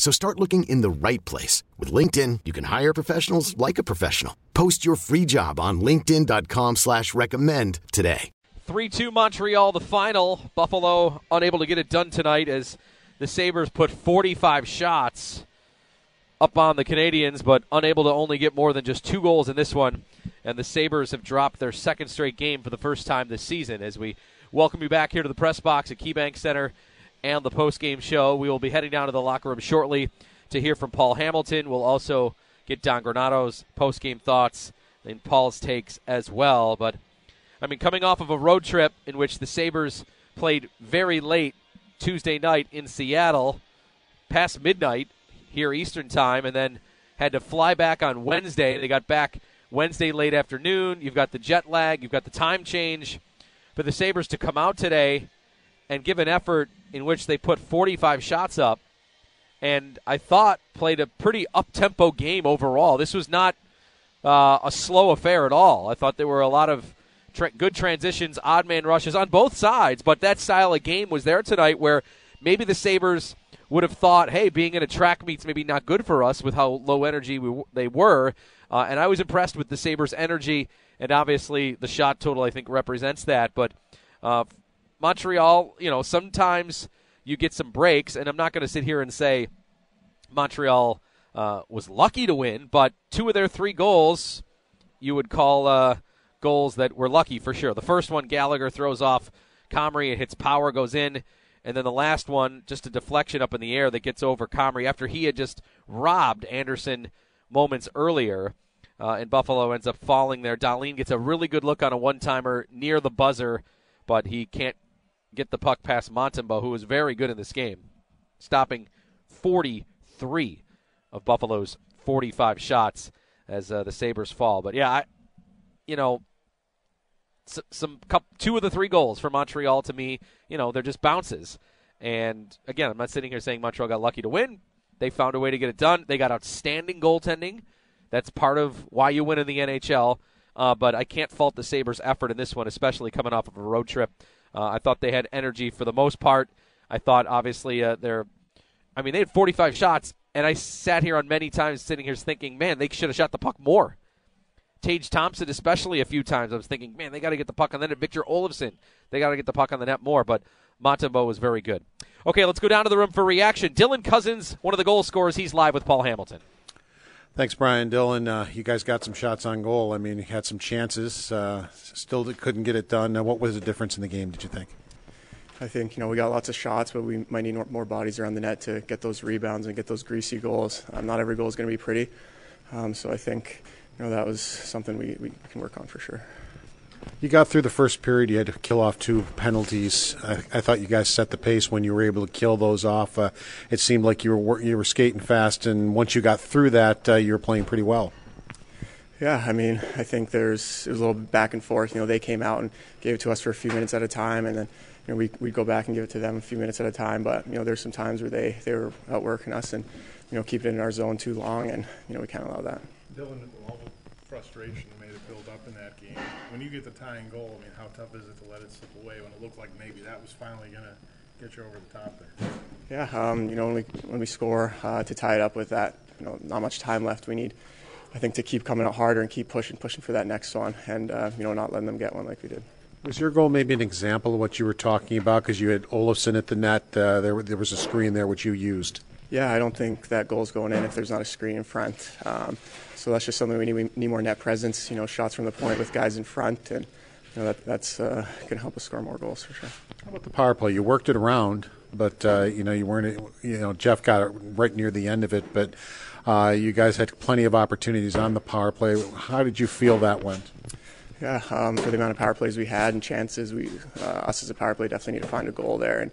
So start looking in the right place. With LinkedIn, you can hire professionals like a professional. Post your free job on linkedin.com slash recommend today. 3-2 Montreal, the final. Buffalo unable to get it done tonight as the Sabres put 45 shots up on the Canadiens, but unable to only get more than just two goals in this one. And the Sabres have dropped their second straight game for the first time this season as we welcome you back here to the press box at KeyBank Center and the post-game show. We will be heading down to the locker room shortly to hear from Paul Hamilton. We'll also get Don Granato's post-game thoughts and Paul's takes as well. But I mean, coming off of a road trip in which the Sabres played very late Tuesday night in Seattle, past midnight here Eastern time, and then had to fly back on Wednesday. They got back Wednesday late afternoon. You've got the jet lag, you've got the time change. For the Sabres to come out today and give an effort in which they put 45 shots up and I thought played a pretty up tempo game overall. This was not uh, a slow affair at all. I thought there were a lot of tra- good transitions, odd man rushes on both sides, but that style of game was there tonight where maybe the Sabres would have thought, hey, being in a track meet's maybe not good for us with how low energy we, they were. Uh, and I was impressed with the Sabres' energy, and obviously the shot total I think represents that. But uh, Montreal, you know, sometimes you get some breaks, and I'm not going to sit here and say Montreal uh, was lucky to win, but two of their three goals you would call uh, goals that were lucky for sure. The first one, Gallagher throws off Comrie, it hits power, goes in. And then the last one, just a deflection up in the air that gets over Comrie after he had just robbed Anderson moments earlier. Uh, and Buffalo ends up falling there. Dahlin gets a really good look on a one timer near the buzzer, but he can't get the puck past Montembeault, who was very good in this game, stopping 43 of Buffalo's 45 shots as uh, the Sabres fall. But yeah, I, you know, some two of the three goals for Montreal to me, you know, they're just bounces. And again, I'm not sitting here saying Montreal got lucky to win. They found a way to get it done. They got outstanding goaltending. That's part of why you win in the NHL. Uh, but I can't fault the Sabres' effort in this one, especially coming off of a road trip. Uh, I thought they had energy for the most part. I thought obviously uh, they're, I mean, they had 45 shots, and I sat here on many times sitting here thinking, man, they should have shot the puck more. Tage Thompson, especially a few times, I was thinking, man, they got to get the puck on the net. Victor Olofsson, they got to get the puck on the net more. But Montembeault was very good. Okay, let's go down to the room for reaction. Dylan Cozens, one of the goal scorers, he's live with Paul Hamilton. Thanks, Brian Dillon. Uh, you guys got some shots on goal. I mean, you had some chances. Uh, still couldn't get it done. What was the difference in the game? Did you think? I think you know we got lots of shots, but we might need more bodies around the net to get those rebounds and get those greasy goals. Um, not every goal is going to be pretty, um, so I think you know that was something we, we can work on for sure. You got through the first period. You had to kill off two penalties. I, I thought you guys set the pace when you were able to kill those off. Uh, it seemed like you were you were skating fast, and once you got through that, uh, you were playing pretty well. Yeah, I mean, I think there's it was a little back and forth. You know, they came out and gave it to us for a few minutes at a time, and then you know we we go back and give it to them a few minutes at a time. But you know, there's some times where they they were outworking us and you know keep it in our zone too long, and you know we can't allow that. Dylan, all the frustration made it build up in that game. When you get the tying goal, I mean, how tough is it to let it slip away when it looked like maybe that was finally going to get you over the top there? Yeah, um, you know, when we when we score uh, to tie it up with that, you know, not much time left. We need I think to keep coming out harder and keep pushing, pushing for that next one, and uh, you know not letting them get one like we did. Was your goal maybe an example of what you were talking about? Because you had Olofsson at the net. Uh, there, there was a screen there which you used. Yeah, I don't think that goal's going in if there's not a screen in front. Um, so that's just something we need. We need more net presence. You know, shots from the point with guys in front, and you know that that's uh, going to help us score more goals for sure. How about the power play? You worked it around, but uh, you know you weren't. You know Jeff got it right near the end of it, but uh, you guys had plenty of opportunities on the power play. How did you feel that went? Yeah, um, for the amount of power plays we had and chances, we uh, us as a power play definitely need to find a goal there, and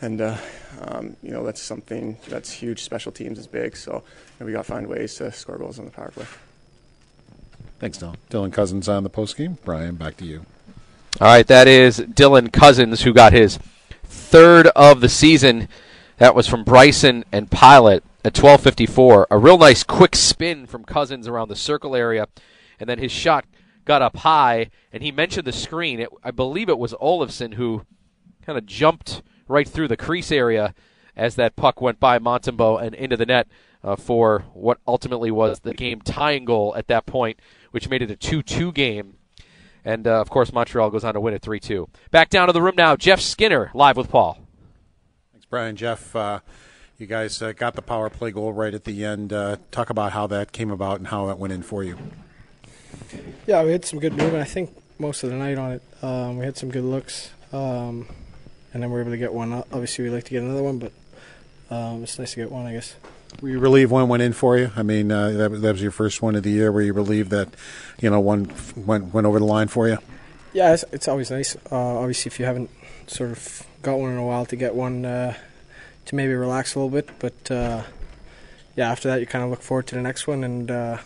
and uh, um, you know that's something that's huge. Special teams is big, so you know, we got to find ways to score goals on the power play. Thanks, Dylan. Dylan Cozens on the post game. Brian, back to you. All right, that is Dylan Cozens who got his third of the season. That was from Bryson and Pilut at 12:54. A real nice quick spin from Cozens around the circle area, and then his shot got up high. And he mentioned the screen. It, I believe it was Olofsson who kind of jumped right through the crease area as that puck went by Montembeault and into the net uh, for what ultimately was the game tying goal at that point, which made it a 2-2 game. And uh, of course, Montreal goes on to win it 3 2. Back down to the room now. Jeff Skinner live with Paul. Thanks, Brian. Jeff, uh, you guys uh, got the power play goal right at the end. Uh, talk about how that came about and how that went in for you. Yeah, we had some good movement. I think most of the night on it. Um, we had some good looks, um, and then we're able to get one. Obviously, we'd like to get another one, but um, it's nice to get one, I guess. Were you relieved one went in for you? I mean, uh, that, was, that was your first one of the year. Were you relieved that, you know, one went went over the line for you? Yeah, it's, it's always nice. Uh, obviously, if you haven't sort of got one in a while, to get one uh, to maybe relax a little bit. But uh, yeah, after that, you kind of look forward to the next one. And uh,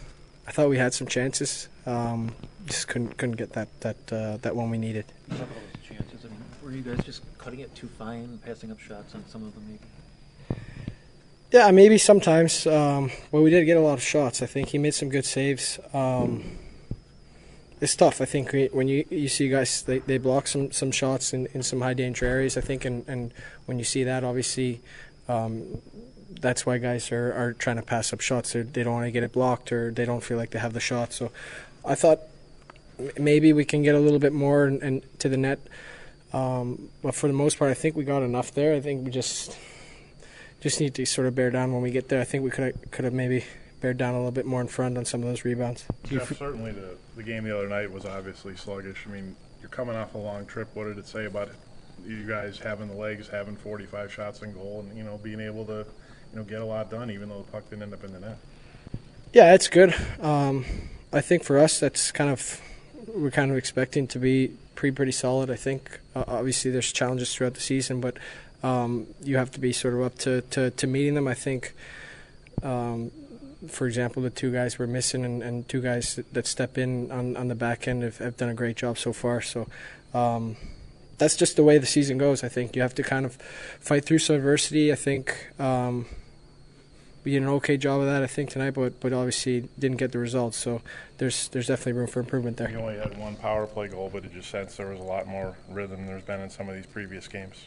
I thought we had some chances. Um, just couldn't couldn't get that that uh, that one we needed. Talk about those chances. I mean, were you guys just cutting it too fine, passing up shots on some of them, maybe? Yeah, maybe sometimes. Um, well, we did get a lot of shots. I think he made some good saves. Um, it's tough. I think when you you see guys they, they block some, some shots in, in some high danger areas. I think and, and when you see that, obviously, um, that's why guys are, are trying to pass up shots. They're, they do not want to get it blocked or they don't feel like they have the shot. So, I thought maybe we can get a little bit more and, and to the net. Um, but for the most part, I think we got enough there. I think we just just need to sort of bear down when we get there. I think we could have, could have maybe bared down a little bit more in front on some of those rebounds. Jeff, certainly the, the game the other night was obviously sluggish. I mean, you're coming off a long trip. What did it say about it? You guys having the legs, having 45 shots in goal, and you know being able to, you know, get a lot done, even though the puck didn't end up in the net. Yeah, it's good. Um, I think for us, that's kind of we're kind of expecting to be pretty pretty solid. I think uh, obviously there's challenges throughout the season, but um, you have to be sort of up to, to, to meeting them. I think, um, for example, the two guys we're missing and, and two guys that, step in on, on the back end have, have done a great job so far. So um, that's just the way the season goes. I think you have to kind of fight through some adversity. I think um, we did an okay job of that, I think tonight, but but obviously didn't get the results. So there's there's definitely room for improvement there. You only had one power play goal, but it just sense there was a lot more rhythm than there's been in some of these previous games.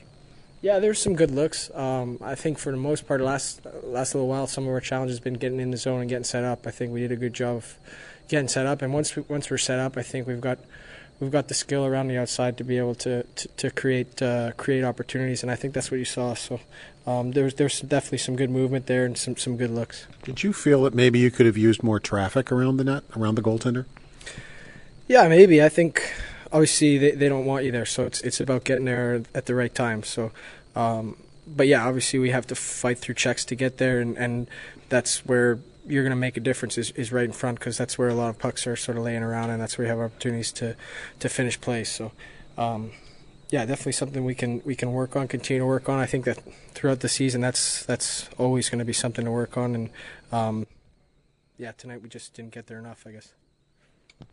Yeah, there's some good looks. Um, I think for the most part, last last little while, some of our challenges been getting in the zone and getting set up. I think we did a good job of getting set up, and once we, once we're set up, I think we've got we've got the skill around the outside to be able to to, to create uh, create opportunities, and I think that's what you saw. So um, there's there's definitely some good movement there and some some good looks. Did you feel that maybe you could have used more traffic around the net, around the goaltender? Yeah, maybe. I think obviously they, they don't want you there, so it's it's about getting there at the right time. So, um, but yeah, obviously we have to fight through checks to get there, and, and that's where you're going to make a difference is, is right in front because that's where a lot of pucks are sort of laying around, and that's where you have opportunities to to finish plays. So. Um, yeah, definitely something we can we can work on, continue to work on. I think that throughout the season, that's that's always going to be something to work on. And um, yeah, tonight we just didn't get there enough, I guess.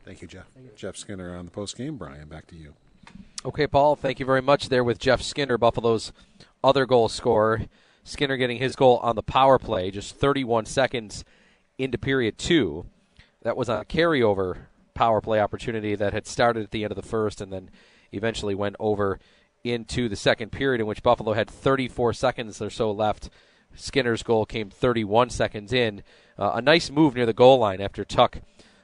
Thank you, Jeff. Thank you. Jeff Skinner on the post game. Brian, back to you. Okay, Paul. Thank you very much. There with Jeff Skinner, Buffalo's other goal scorer. Skinner getting his goal on the power play, just 31 seconds into period two. That was a carryover power play opportunity that had started at the end of the first and then eventually went over into the second period, in which Buffalo had 34 seconds or so left. Skinner's goal came 31 seconds in. Uh, a nice move near the goal line after Tuch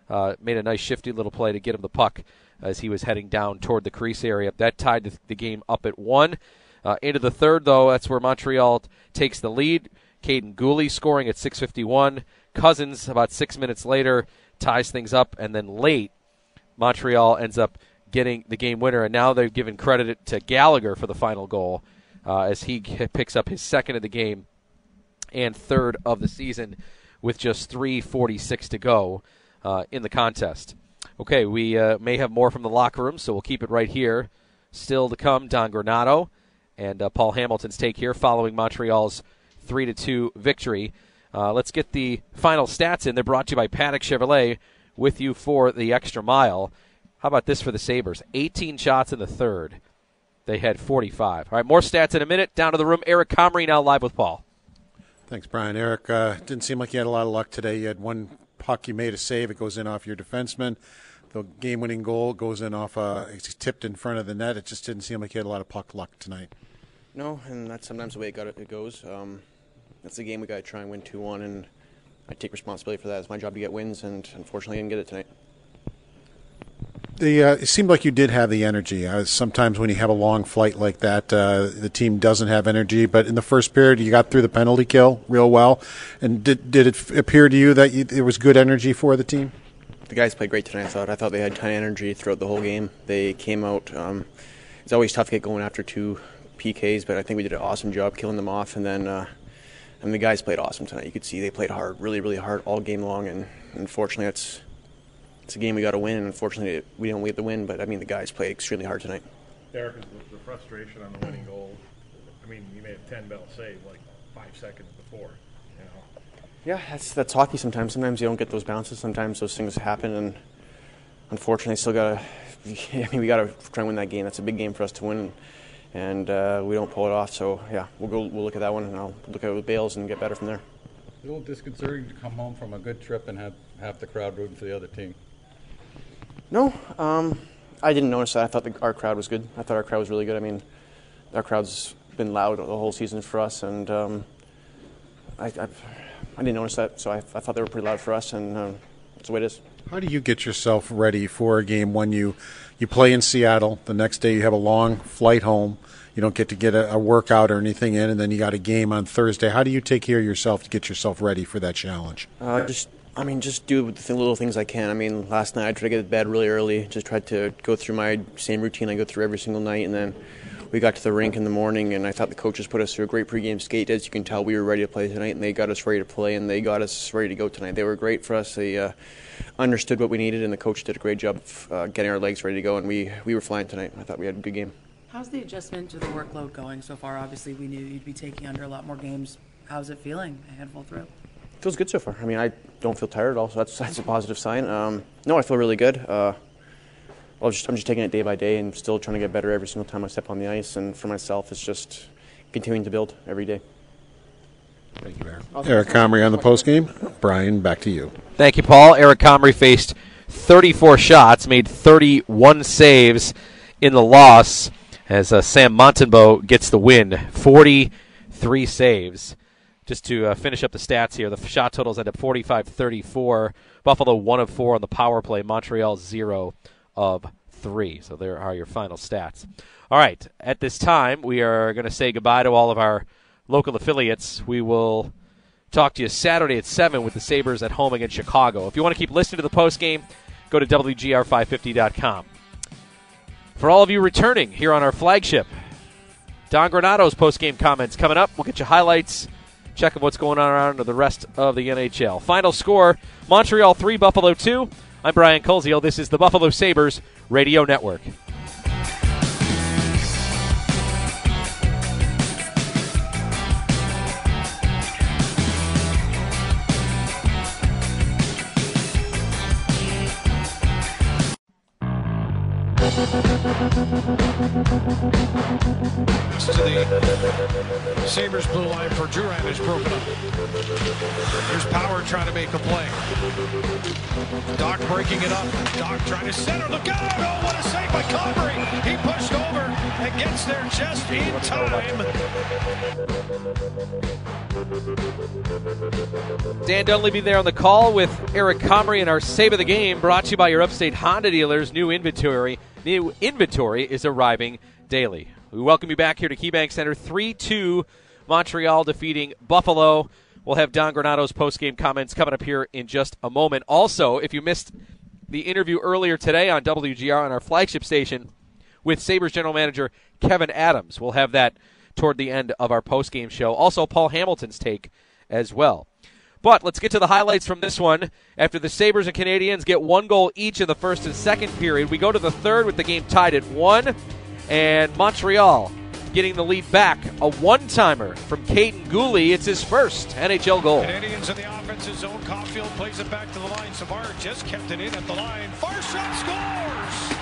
uh, made a nice shifty little play to get him the puck as he was heading down toward the crease area. That tied the game up at one. Uh, into the third, though, that's where Montreal takes the lead. Kaiden Guhle scoring at 6:51. Cozens about six minutes later ties things up, and then late Montreal ends up getting the game winner, and now they've given credit to Gallagher for the final goal uh, as he picks up his second of the game and third of the season with just 3:46 to go uh, in the contest. Okay, we uh, may have more from the locker room, so we'll keep it right here. Still to come, Don Granato and uh, Paul Hamilton's take here following Montreal's three to two victory. Uh, let's get the final stats in. They're brought to you by Paddock Chevrolet with you for the extra mile. How about this for the Sabres? 18 shots in the third. They had 45. All right, more stats in a minute. Down to the room. Eric Comrie now live with Paul. Thanks, Brian. Eric, uh, didn't seem like you had a lot of luck today. You had one puck you made a save. It goes in off your defenseman. The game-winning goal goes in off. Uh, it's tipped in front of the net. It just didn't seem like you had a lot of puck luck tonight. No, and that's sometimes the way it, got, it goes. Um, that's the game we got to try and win 2-1, and I take responsibility for that. It's my job to get wins, and unfortunately, I didn't get it tonight. The, uh, it seemed like you did have the energy. Uh, sometimes when you have a long flight like that, uh, the team doesn't have energy. But in the first period, you got through the penalty kill real well. And did did it appear to you that you, there was good energy for the team? The guys played great tonight. I thought. I thought they had ton of energy throughout the whole game. They came out. Um, it's always tough to get going after two PKs, but I think we did an awesome job killing them off. And then, uh, and the guys played awesome tonight. You could see they played hard, really, really hard all game long. And unfortunately, it's it's a game we got to win. And unfortunately, we didn't get the win. But I mean, the guys played extremely hard tonight. Derek, the, the frustration on the winning goal. I mean, you made a ten bell save like five seconds before. You know. Yeah, that's that's hockey. Sometimes, sometimes you don't get those bounces. Sometimes those things happen, and unfortunately, still gotta. I mean, we gotta try and win that game. That's a big game for us to win and uh, we don't pull it off. So yeah, we'll go. We'll look at that one, and I'll look at it with Bales and get better from there. A little disconcerting to come home from a good trip and have half the crowd rooting for the other team. No, um, I didn't notice that. I thought the, our crowd was good. I thought our crowd was really good. I mean, our crowd's been loud the whole season for us, and um, I, I, I, didn't notice that. So I, I, thought they were pretty loud for us, and um, that's the way it is. How do you get yourself ready for a game when you you play in Seattle? The next day you have a long flight home. You don't get to get a, a workout or anything in, and then you got a game on Thursday. How do you take care of yourself to get yourself ready for that challenge? Uh, just I mean, just do the little things I can. I mean, last night I tried to get to bed really early. Just tried to go through my same routine I go through every single night, and then we got to the rink in the morning, and I thought the coaches put us through a great pregame skate. As you can tell, we were ready to play tonight, and they got us ready to play, and they got us ready to go tonight. They were great for us. They uh, understood what we needed, and the coach did a great job of uh, getting our legs ready to go, and we, we were flying tonight. I thought we had a good game. How's the adjustment to the workload going so far? Obviously, we knew you'd be taking under a lot more games. How's it feeling a handful through? Feels good so far. I mean, I don't feel tired at all, so that's that's a positive sign. Um, no, I feel really good. Uh, I'm just, I'm just taking it day by day and still trying to get better every single time I step on the ice. And for myself, it's just continuing to build every day. Thank you, Eric. Eric Comrie on the post game. Brian, back to you. Thank you, Paul. Eric Comrie faced 34 shots, made 31 saves in the loss as uh, Sam Montembeault gets the win. 43 saves. Just to uh, finish up the stats here, the shot totals end up 45 34. Buffalo 1 of 4 on the power play, Montreal 0 of 3. So there are your final stats. All right, at this time, we are going to say goodbye to all of our local affiliates. We will talk to you Saturday at 7 with the Sabres at home against Chicago. If you want to keep listening to the post game, go to WGR550.com. For all of you returning here on our flagship, Don Granato's post game comments coming up. We'll get you highlights, check of what's going on around the rest of the NHL. Final score Montreal 3, Buffalo 2. I'm Brian Koziel. This is the Buffalo Sabres Radio Network. To the Sabres blue line for Duran is broken up. Here's Power trying to make a play. Doc breaking it up. Doc trying to center. Look out! Oh, what a save by Comrie! He pushed over and gets there just in time. Dan Dunleavy there on the call with Eric Comrie and our save of the game brought to you by your upstate Honda dealers. New inventory. New inventory is arriving daily. We welcome you back here to KeyBank Center. 3 2 Montreal defeating Buffalo. We'll have Don Granato's post-game comments coming up here in just a moment. Also, if you missed the interview earlier today on WGR on our flagship station with Sabres general manager Kevyn Adams, we'll have that toward the end of our post-game show. Also, Paul Hamilton's take as well. But let's get to the highlights from this one. After the Sabres and Canadiens get one goal each in the first and second period, we go to the third with the game tied at one, and Montreal getting the lead back. A one timer from Kaiden Guhle. It's his first NHL goal. Canadiens in the offensive zone. Caufield plays it back to the line. Savard just kept it in at the line. Far shot scores!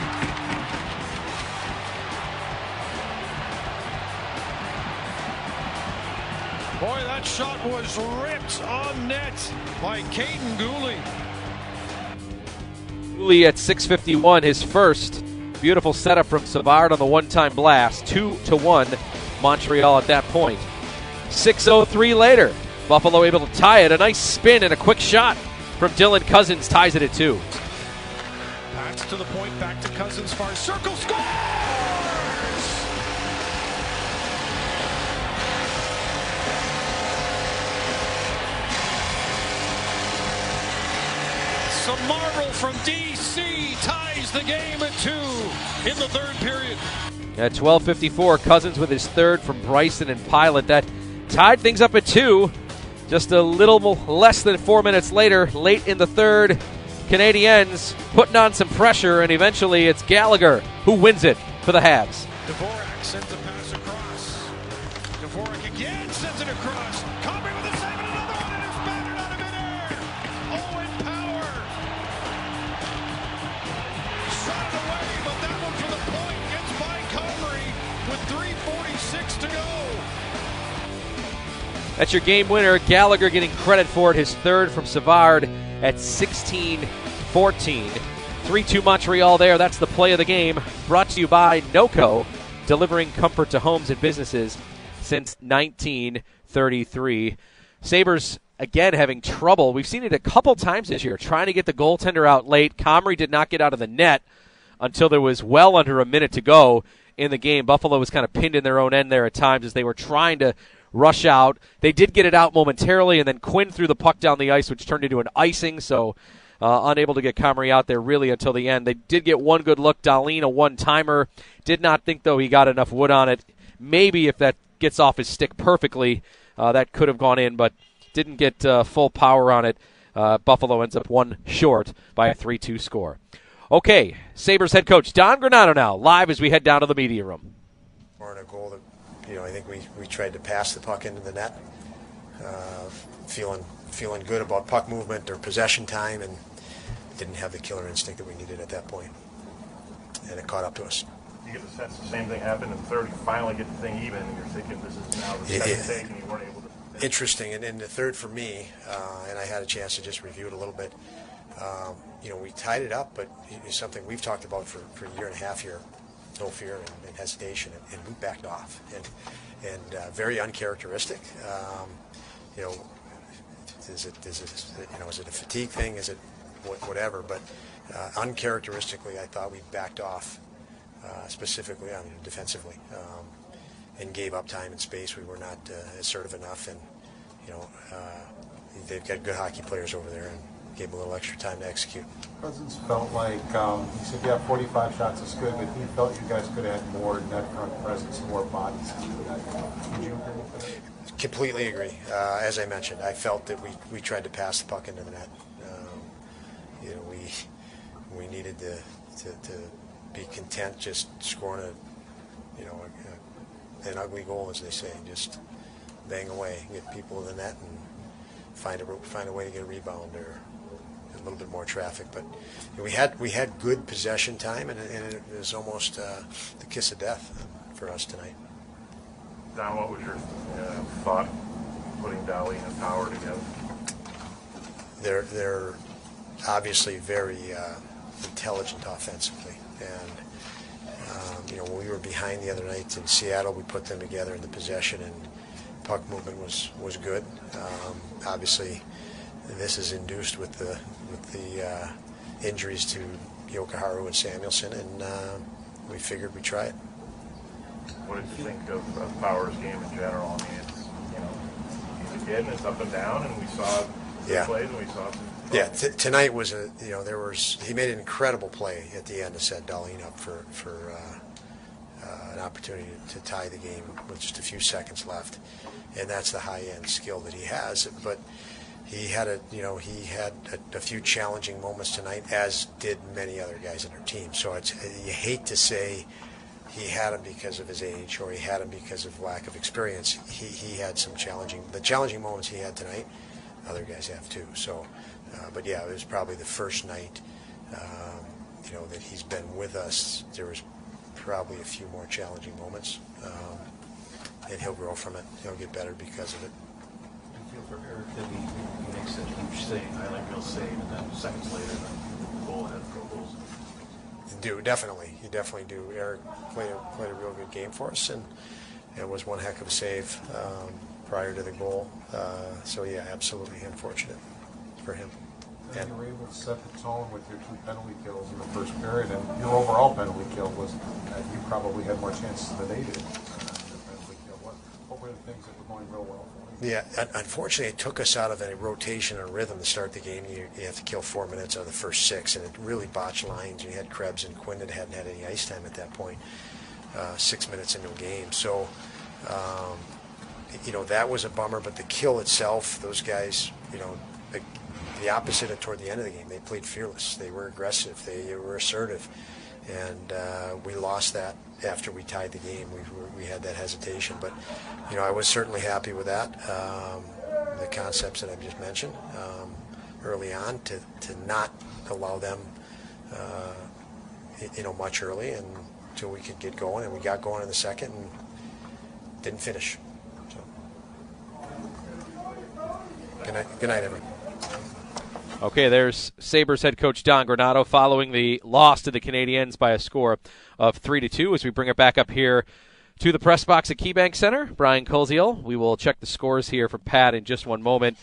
Boy, that shot was ripped on net by Kaiden Guhle. Guhle at 6:51, his first beautiful setup from Savard on the one-time blast, two to one, Montreal at that point. 6:03 later, Buffalo able to tie it. A nice spin and a quick shot from Dylan Cozens ties it at two. Pass to the point, back to Cozens, far circle, scores! From DC ties the game at two in the third period. At 12:54, Cozens with his third from Bryson and Pilut that tied things up at two. Just a little less than four minutes later, late in the third, Canadiens putting on some pressure, and eventually it's Gallagher who wins it for the Habs. Dvorak sends a pass across. Dvorak again sends it across. Comrie with a save 46 to go. That's your game winner. Gallagher getting credit for it, his third from Savard at 16 14. 3 2 Montreal there. That's the play of the game. Brought to you by NOCO, delivering comfort to homes and businesses since 1933. Sabres again having trouble. We've seen it a couple times this year, trying to get the goaltender out late. Comrie did not get out of the net until there was well under a minute to go, in the game. Buffalo was kind of pinned in their own end there at times as they were trying to rush out. They did get it out momentarily, and then Quinn threw the puck down the ice, which turned into an icing. So uh, unable to get Comrie out there really until the end. They did get one good look. Dahlin, a one timer. Did not think, though, he got enough wood on it. Maybe if that gets off his stick perfectly, uh, that could have gone in, but didn't get uh, full power on it. Uh, Buffalo ends up one short by a 3 2 score. Okay, Sabres head coach Don Granato now, live as we head down to the media room. Or in a goal that, you know, I think we, we tried to pass the puck into the net, uh, feeling feeling good about puck movement or possession time, and didn't have the killer instinct that we needed at that point, and it caught up to us. You get the sense the same thing happened in the third. You finally get the thing even, and you're thinking this is now the Yeah, second yeah. take, and you weren't able to. Interesting, and in the third for me, uh, and I had a chance to just review it a little bit. Um, you know, we tied it up, but it's something we've talked about for, for a year and a half here. No fear and, and hesitation, and, and we backed off, and and uh, very uncharacteristic. Um, you know, is it is it you know is it a fatigue thing? Is it whatever? But uh, uncharacteristically, I thought we backed off uh, specifically, I mean defensively, um, and gave up time and space. We were not uh, assertive enough, and you know uh, they've got good hockey players over there, and gave them a little extra time to execute. Cozens felt like, um, he said, yeah, 45 shots is good, but he felt you guys could have had more net front presence, more bodies. Would you agree? Completely agree. Uh, as I mentioned, I felt that we, we tried to pass the puck into the net. Um, you know, we we needed to, to, to be content just scoring a you know a, an ugly goal, as they say, just bang away, get people in the net, and find a find a way to get a rebound or a little bit more traffic. But we had we had good possession time, and, it- and it was almost uh, the kiss of death for us tonight. Don, what was your uh, thought putting Dahlin and Power together? they're they're obviously very uh, intelligent offensively, and um, you know when we were behind the other night in Seattle, we put them together in the possession, and puck movement was was good. Um, obviously, this is induced with the with the uh, injuries to Jokiharju and Samuelsson, and uh, we figured we'd try it. What did you think of, of Power's game in general? I mean, it's get, and it's up and down, and we saw Yeah. plays, and we saw some. Yeah, t- tonight was a you know there was he made an incredible play at the end to set Dahlin up for for uh, uh, an opportunity to tie the game with just a few seconds left, and that's the high end skill that he has. But he had a you know he had a, a few challenging moments tonight, as did many other guys in our team. So it's you hate to say he had him because of his age or he had him because of lack of experience. He he had some challenging the challenging moments he had tonight. Other guys have too. So, uh, but yeah, it was probably the first night, um, you know, that he's been with us. There was probably a few more challenging moments, um, and he'll grow from it. He'll get better because of it. I feel for Eric that he, he makes that huge save, highlight reel save, and then seconds later, the goal ahead pro goals. Do definitely, you definitely do. Eric played a, played a real good game for us, and it was one heck of a save um, prior to the goal. Uh, so yeah, absolutely unfortunate for him. And you were able to set the tone with your two penalty kills in the first period, and your overall penalty kill was uh, you probably had more chances than they did. Uh, the penalty kill. What, were the things that were going real well for? Yeah, unfortunately, it took us out of a rotation and rhythm to start the game. You, you have to kill four minutes out of the first six, and it really botched lines. You had Krebs and Quinn that hadn't had any ice time at that point, uh, six minutes into a game. So, um, you know, that was a bummer. But the kill itself, those guys, you know, the opposite of toward the end of the game. They played fearless. They were aggressive. They were assertive, and uh, we lost that after we tied the game. We, we had that hesitation, but you know, I was certainly happy with that. Um, the concepts that I've just mentioned um, early on to, to not allow them, uh, you know, much early and until we could get going, and we got going in the second and didn't finish. So, good night, good night, everyone. Okay, there's Sabres head coach Don Granato following the loss to the Canadiens by a score of three to two. As we bring it back up here to the press box at KeyBank Center, Brian Koziel. We will check the scores here from Pat in just one moment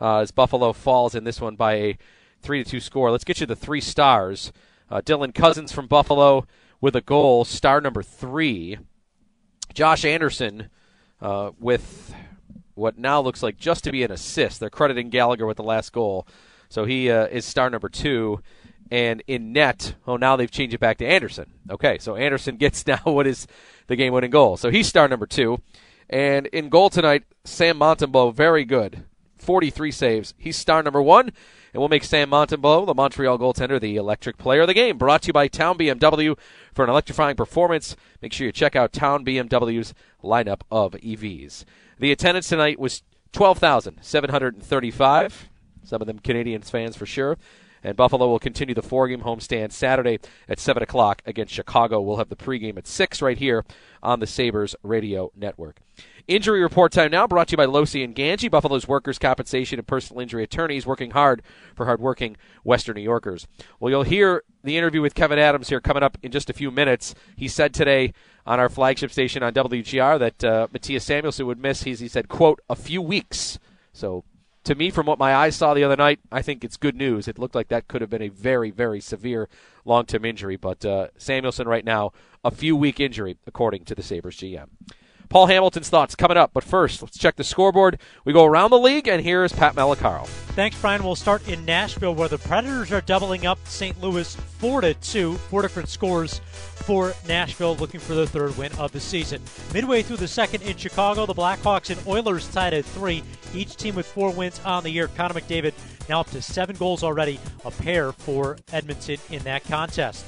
uh, as Buffalo falls in this one by a three to two score. Let's get you the three stars. Uh, Dylan Cozens from Buffalo with a goal, star number three. Josh Anderson uh, with what now looks like just to be an assist. They're crediting Gallagher with the last goal. So he uh, is star number two. And in net, oh, now they've changed it back to Anderson. Okay, so Anderson gets now what is the game winning goal. So he's star number two. And in goal tonight, Sam Montembeault, very good. 43 saves. He's star number one. And we'll make Sam Montembeault, the Montreal goaltender, the electric player of the game. Brought to you by Town BMW for an electrifying performance. Make sure you check out Town BMW's lineup of EVs. The attendance tonight was 12,735. Some of them Canadiens fans for sure. And Buffalo will continue the four game homestand Saturday at 7 o'clock against Chicago. We'll have the pregame at 6 right here on the Sabres radio network. Injury report time now brought to you by Losi and Gangi, Buffalo's workers' compensation and personal injury attorneys working hard for hardworking Western New Yorkers. Well, you'll hear the interview with Kevyn Adams here coming up in just a few minutes. He said today on our flagship station on WGR that uh, Mattias Samuelsson would miss, he's, he said, quote, a few weeks. So to me, from what my eyes saw the other night, I think it's good news. It looked like that could have been a very, very severe long term injury. But uh, Samuelsson, right now, a few week injury, according to the Sabres GM. Paul Hamilton's thoughts coming up. But first, let's check the scoreboard. We go around the league, and here's Pat Malacaro. Thanks, Brian. We'll start in Nashville, where the Predators are doubling up St. Louis four to two. Four different scores for Nashville, looking for their third win of the season. Midway through the second in Chicago, the Blackhawks and Oilers tied at three. Each team with four wins on the year. Connor McDavid now up to seven goals already, a pair for Edmonton in that contest.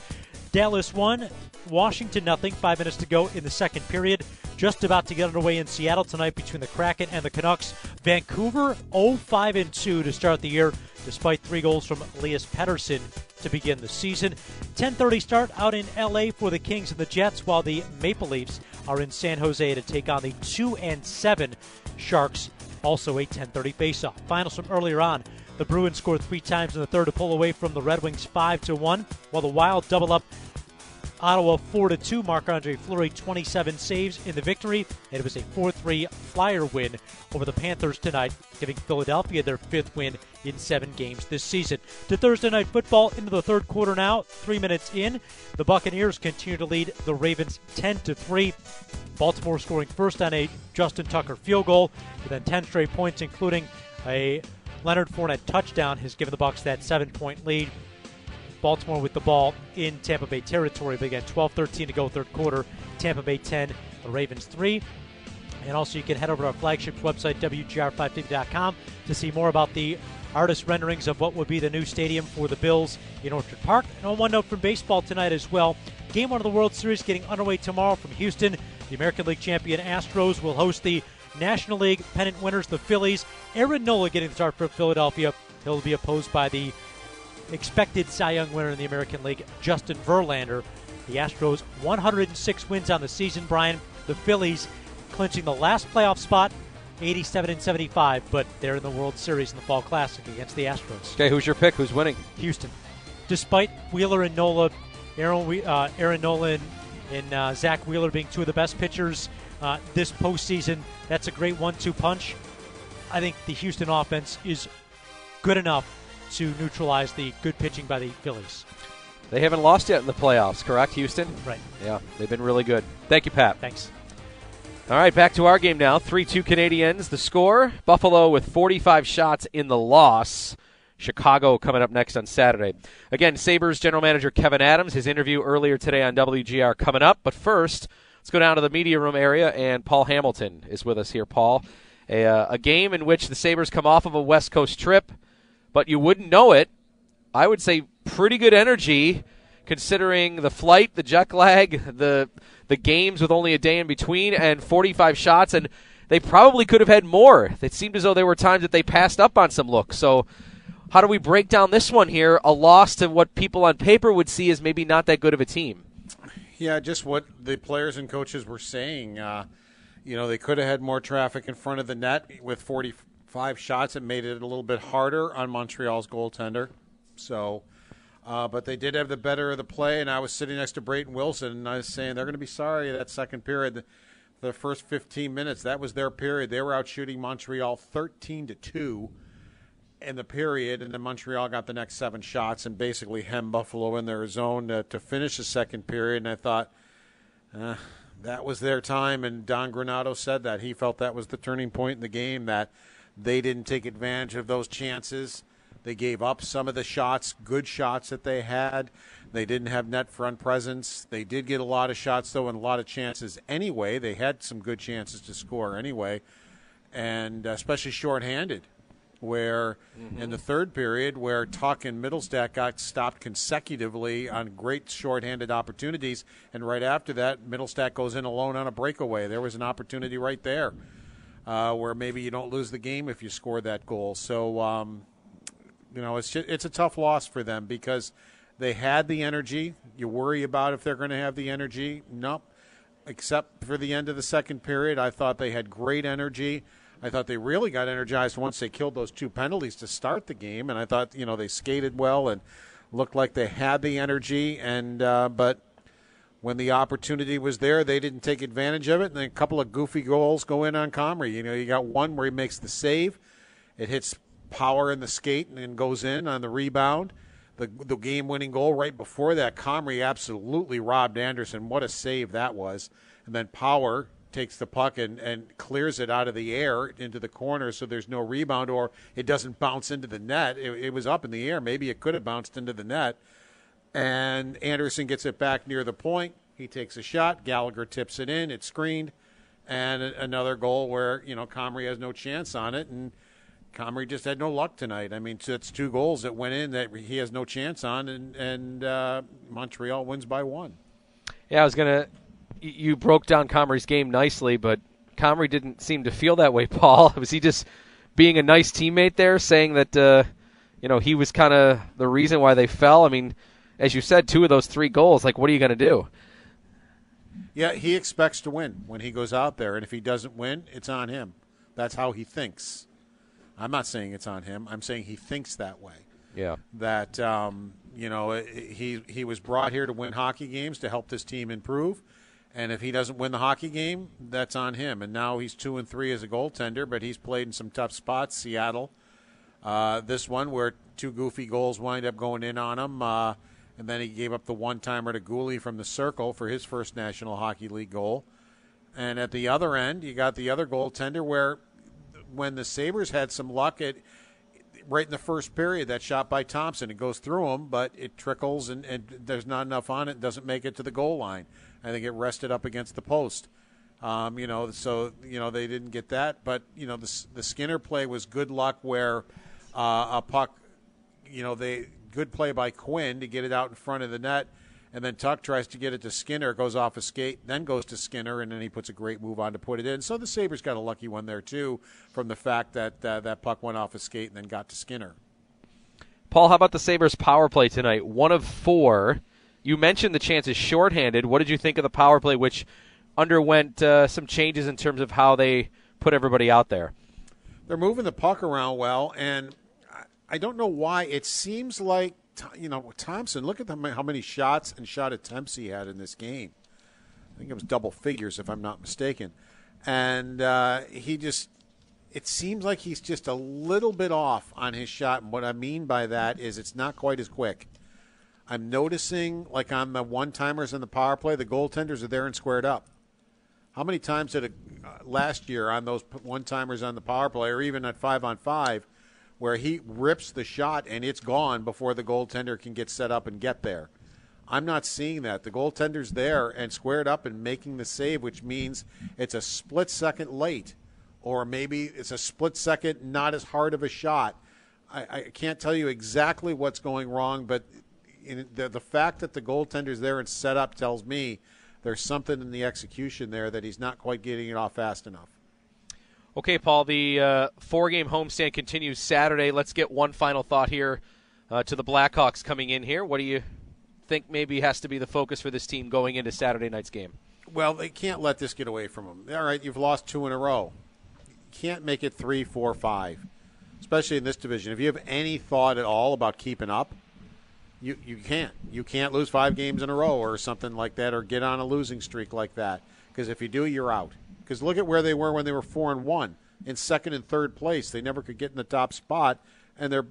Dallas won, Washington nothing. Five minutes to go in the second period. Just about to get underway in Seattle tonight between the Kraken and the Canucks. Vancouver 0-5 and 2 to start the year, despite three goals from Elias Pettersson to begin the season. 10:30 start out in LA for the Kings and the Jets, while the Maple Leafs are in San Jose to take on the 2 and 7 Sharks. Also a 10:30 faceoff. Finals from earlier on. The Bruins scored three times in the third to pull away from the Red Wings 5 to 1, while the Wild double up Ottawa 4 2. Marc Andre Fleury 27 saves in the victory. And It was a 4 3 Flyer win over the Panthers tonight, giving Philadelphia their fifth win in seven games this season. To Thursday night football into the third quarter now, three minutes in. The Buccaneers continue to lead the Ravens 10 to 3. Baltimore scoring first on a Justin Tucker field goal, within 10 straight points, including a Leonard Fournette touchdown, has given the Bucs that seven-point lead. Baltimore with the ball in Tampa Bay territory. But again, 12 13 to go, third quarter. Tampa Bay 10, the Ravens 3. And also, you can head over to our flagship website, WGR550.com, to see more about the artist renderings of what would be the new stadium for the Bills in Orchard Park. And on one note from baseball tonight as well, Game one of the World Series getting underway tomorrow from Houston. The American League champion Astros will host the National League pennant winners, the Phillies. Aaron Nola getting the start for Philadelphia. He'll be opposed by the expected Cy Young winner in the American League, Justin Verlander. The Astros 106 wins on the season, Brian. The Phillies clinching the last playoff spot, 87 and 75, but they're in the World Series in the Fall Classic against the Astros. Okay, who's your pick? Who's winning? Houston. Despite Wheeler and Nola, Aaron, uh, Aaron Nolan and uh, Zack Wheeler being two of the best pitchers uh, this postseason, that's a great one-two punch. I think the Houston offense is good enough to neutralize the good pitching by the Phillies. They haven't lost yet in the playoffs, correct, Houston? Right. Yeah, they've been really good. Thank you, Pat. Thanks. All right, back to our game now. 3 2 Canadiens, The score Buffalo with 45 shots in the loss. Chicago coming up next on Saturday. Again, Sabres general manager Kevyn Adams, his interview earlier today on WGR coming up. But first, let's go down to the media room area, and Paul Hamilton is with us here. Paul, a, uh, a game in which the Sabres come off of a West Coast trip but you wouldn't know it. I would say pretty good energy considering the flight, the jet lag, the the games with only a day in between, and 45 shots, and they probably could have had more. It seemed as though there were times that they passed up on some looks. So, how do we break down this one here? A loss to what people on paper would see as maybe not that good of a team. Yeah, just what the players and coaches were saying. Uh, you know, they could have had more traffic in front of the net with 40, five shots. It made it a little bit harder on Montreal's goaltender. So, uh, but they did have the better of the play, and I was sitting next to Brayton Wilson, and I was saying they're going to be sorry that second period. The, the first 15 minutes, that was their period. They were out shooting Montreal 13 to 2 in the period, and then Montreal got the next seven shots and basically hemmed Buffalo in their zone to, to finish the second period. And I thought, uh, that was their time, and Don Granato said that. He felt that was the turning point in the game, that – they didn't take advantage of those chances. They gave up some of the shots, good shots that they had. They didn't have net front presence. They did get a lot of shots, though, and a lot of chances anyway. They had some good chances to score anyway, and especially shorthanded, where mm-hmm. in the third period, where Tuch and Mittelstadt got stopped consecutively on great shorthanded opportunities, and right after that, Mittelstadt goes in alone on a breakaway. There was an opportunity right there uh, where maybe you don't lose the game if you score that goal. So, um, you know, it's just, it's a tough loss for them because they had the energy. You worry about if they're going to have the energy. Nope. Except for the end of the second period, I thought they had great energy. I thought they really got energized once they killed those two penalties to start the game, and I thought you know they skated well and looked like they had the energy. And uh, but when the opportunity was there, they didn't take advantage of it. And then a couple of goofy goals go in on Comrie. You know, you got one where he makes the save, it hits power in the skate and then goes in on the rebound. The, the game winning goal right before that, Comrie absolutely robbed Anderson. What a save that was. And then Power takes the puck and, and clears it out of the air into the corner so there's no rebound or it doesn't bounce into the net. It, it was up in the air. Maybe it could have bounced into the net and Anderson gets it back near the point. He takes a shot. Gallagher tips it in. It's screened, and another goal where you know Comrie has no chance on it, and Comrie just had no luck tonight. I mean, so it's two goals that went in that he has no chance on, and and uh, Montreal wins by one. Yeah, I was gonna. You broke down Comrie's game nicely, but Comrie didn't seem to feel that way. Paul was he just being a nice teammate there, saying that uh, you know he was kind of the reason why they fell. I mean as you said, two of those three goals. Like, what are you going to do? Yeah, he expects to win when he goes out there, and if he doesn't win, it's on him. That's how he thinks. I'm not saying it's on him. I'm saying he thinks that way. Yeah. That um, You know, he he was brought here to win hockey games to help this team improve. And if he doesn't win the hockey game, that's on him. And now he's two and three as a goaltender, but he's played in some tough spots. Seattle, uh, this one where two goofy goals wind up going in on him, uh, and then he gave up the one timer to Guhle from the circle for his first National Hockey League goal. And at the other end, you got the other goaltender where, when the Sabres had some luck at right in the first period, that shot by Thompson, it goes through him, but it trickles and, and there's not enough on it, doesn't make it to the goal line. I think it rested up against the post. Um, you know, so you know they didn't get that, but you know the the Skinner play was good luck where uh, a puck, you know, they good play by Quinn to get it out in front of the net, and then Tuch tries to get it to Skinner, goes off a skate, then goes to Skinner, and then he puts a great move on to put it in. So the Sabres got a lucky one there too, from the fact that uh, that puck went off a skate and then got to Skinner. Paul, how about the Sabres power play tonight? One of four. You mentioned the chances shorthanded. What did you think of the power play, which underwent uh, some changes in terms of how they put everybody out there? They're moving the puck around well, and I don't know why. It seems like you know Thompson. Look at the, how many shots and shot attempts he had in this game. I think it was double figures, if I'm not mistaken. And uh, he just. It seems like he's just a little bit off on his shot. And what I mean by that is it's not quite as quick. I'm noticing, like on the one timers in the power play, the goaltenders are there and squared up. How many times did it uh, last year on those one timers on the power play, or even at five on five, where he rips the shot and it's gone before the goaltender can get set up and get there? I'm not seeing that. The goaltender's there and squared up and making the save, which means it's a split second late, or maybe it's a split second not as hard of a shot. I, I can't tell you exactly what's going wrong, but the, the fact that the goaltender's there and set up tells me there's something in the execution there that he's not quite getting it off fast enough. Okay, Paul, the uh, four game homestand continues Saturday. Let's get one final thought here uh, to the Blackhawks coming in here. What do you think maybe has to be the focus for this team going into Saturday night's game? Well, they can't let this get away from them. All right, you've lost two in a row. You can't make it three, four, five, especially in this division. If you have any thought at all about keeping up, you you can't. You can't lose five games in a row or something like that, or get on a losing streak like that. Because if you do, you're out. Because look at where they were when they were four and one in second and third place. They never could get in the top spot, and they're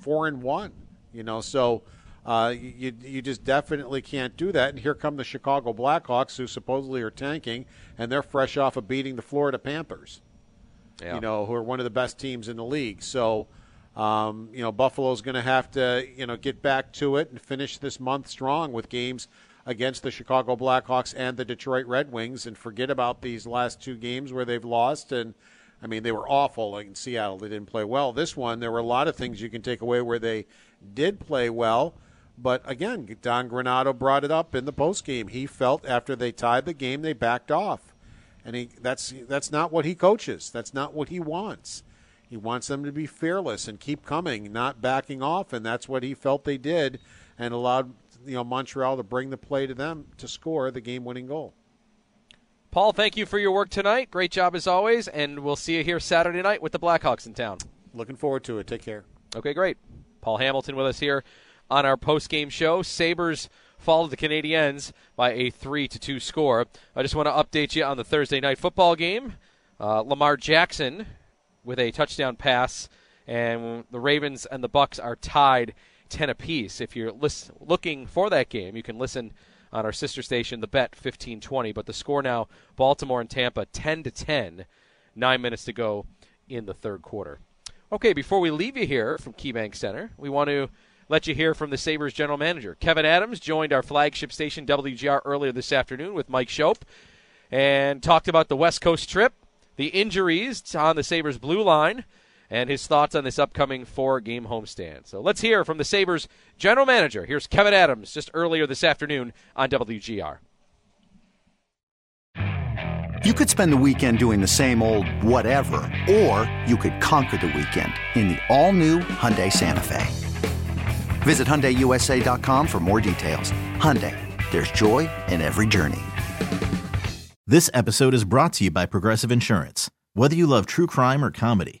four and one. You know, so uh, you you just definitely can't do that. And here come the Chicago Blackhawks, who supposedly are tanking, and they're fresh off of beating the Florida Panthers. Yeah. You know, who are one of the best teams in the league. So. Um, you know, Buffalo's going to have to, you know, get back to it and finish this month strong with games against the Chicago Blackhawks and the Detroit Red Wings and forget about these last two games where they've lost. And, I mean, they were awful like in Seattle. They didn't play well. This one, there were a lot of things you can take away where they did play well. But again, Don Granato brought it up in the post game. He felt after they tied the game, they backed off. And he, that's, that's not what he coaches. That's not what he wants. He wants them to be fearless and keep coming, not backing off, and that's what he felt they did, and allowed you know Montreal to bring the play to them to score the game-winning goal. Paul, thank you for your work tonight. Great job as always, and we'll see you here Saturday night with the Blackhawks in town. Looking forward to it. Take care. Okay, great. Paul Hamilton with us here on our post-game show. Sabres followed the Canadiens by a three to two score. I just want to update you on the Thursday night football game. Uh, Lamar Jackson with a touchdown pass, and the Ravens and the Bucs are tied 10 apiece. If you're looking for that game, you can listen on our sister station, the Bet 1520. But the score now: Baltimore and Tampa 10 to 10. Nine minutes to go in the third quarter. Okay, before we leave you here from KeyBank Center, we want to let you hear from the Sabres general manager. Kevyn Adams joined our flagship station WGR earlier this afternoon with Mike Schopp and talked about the West Coast trip the injuries on the Sabres blue line and his thoughts on this upcoming four game homestand. So let's hear from the Sabres general manager. Here's Kevyn Adams just earlier this afternoon on WGR. You could spend the weekend doing the same old whatever, or you could conquer the weekend in the all new Hyundai Santa Fe. Visit HyundaiUSA.com for more details. Hyundai, there's joy in every journey. This episode is brought to you by Progressive Insurance. Whether you love true crime or comedy,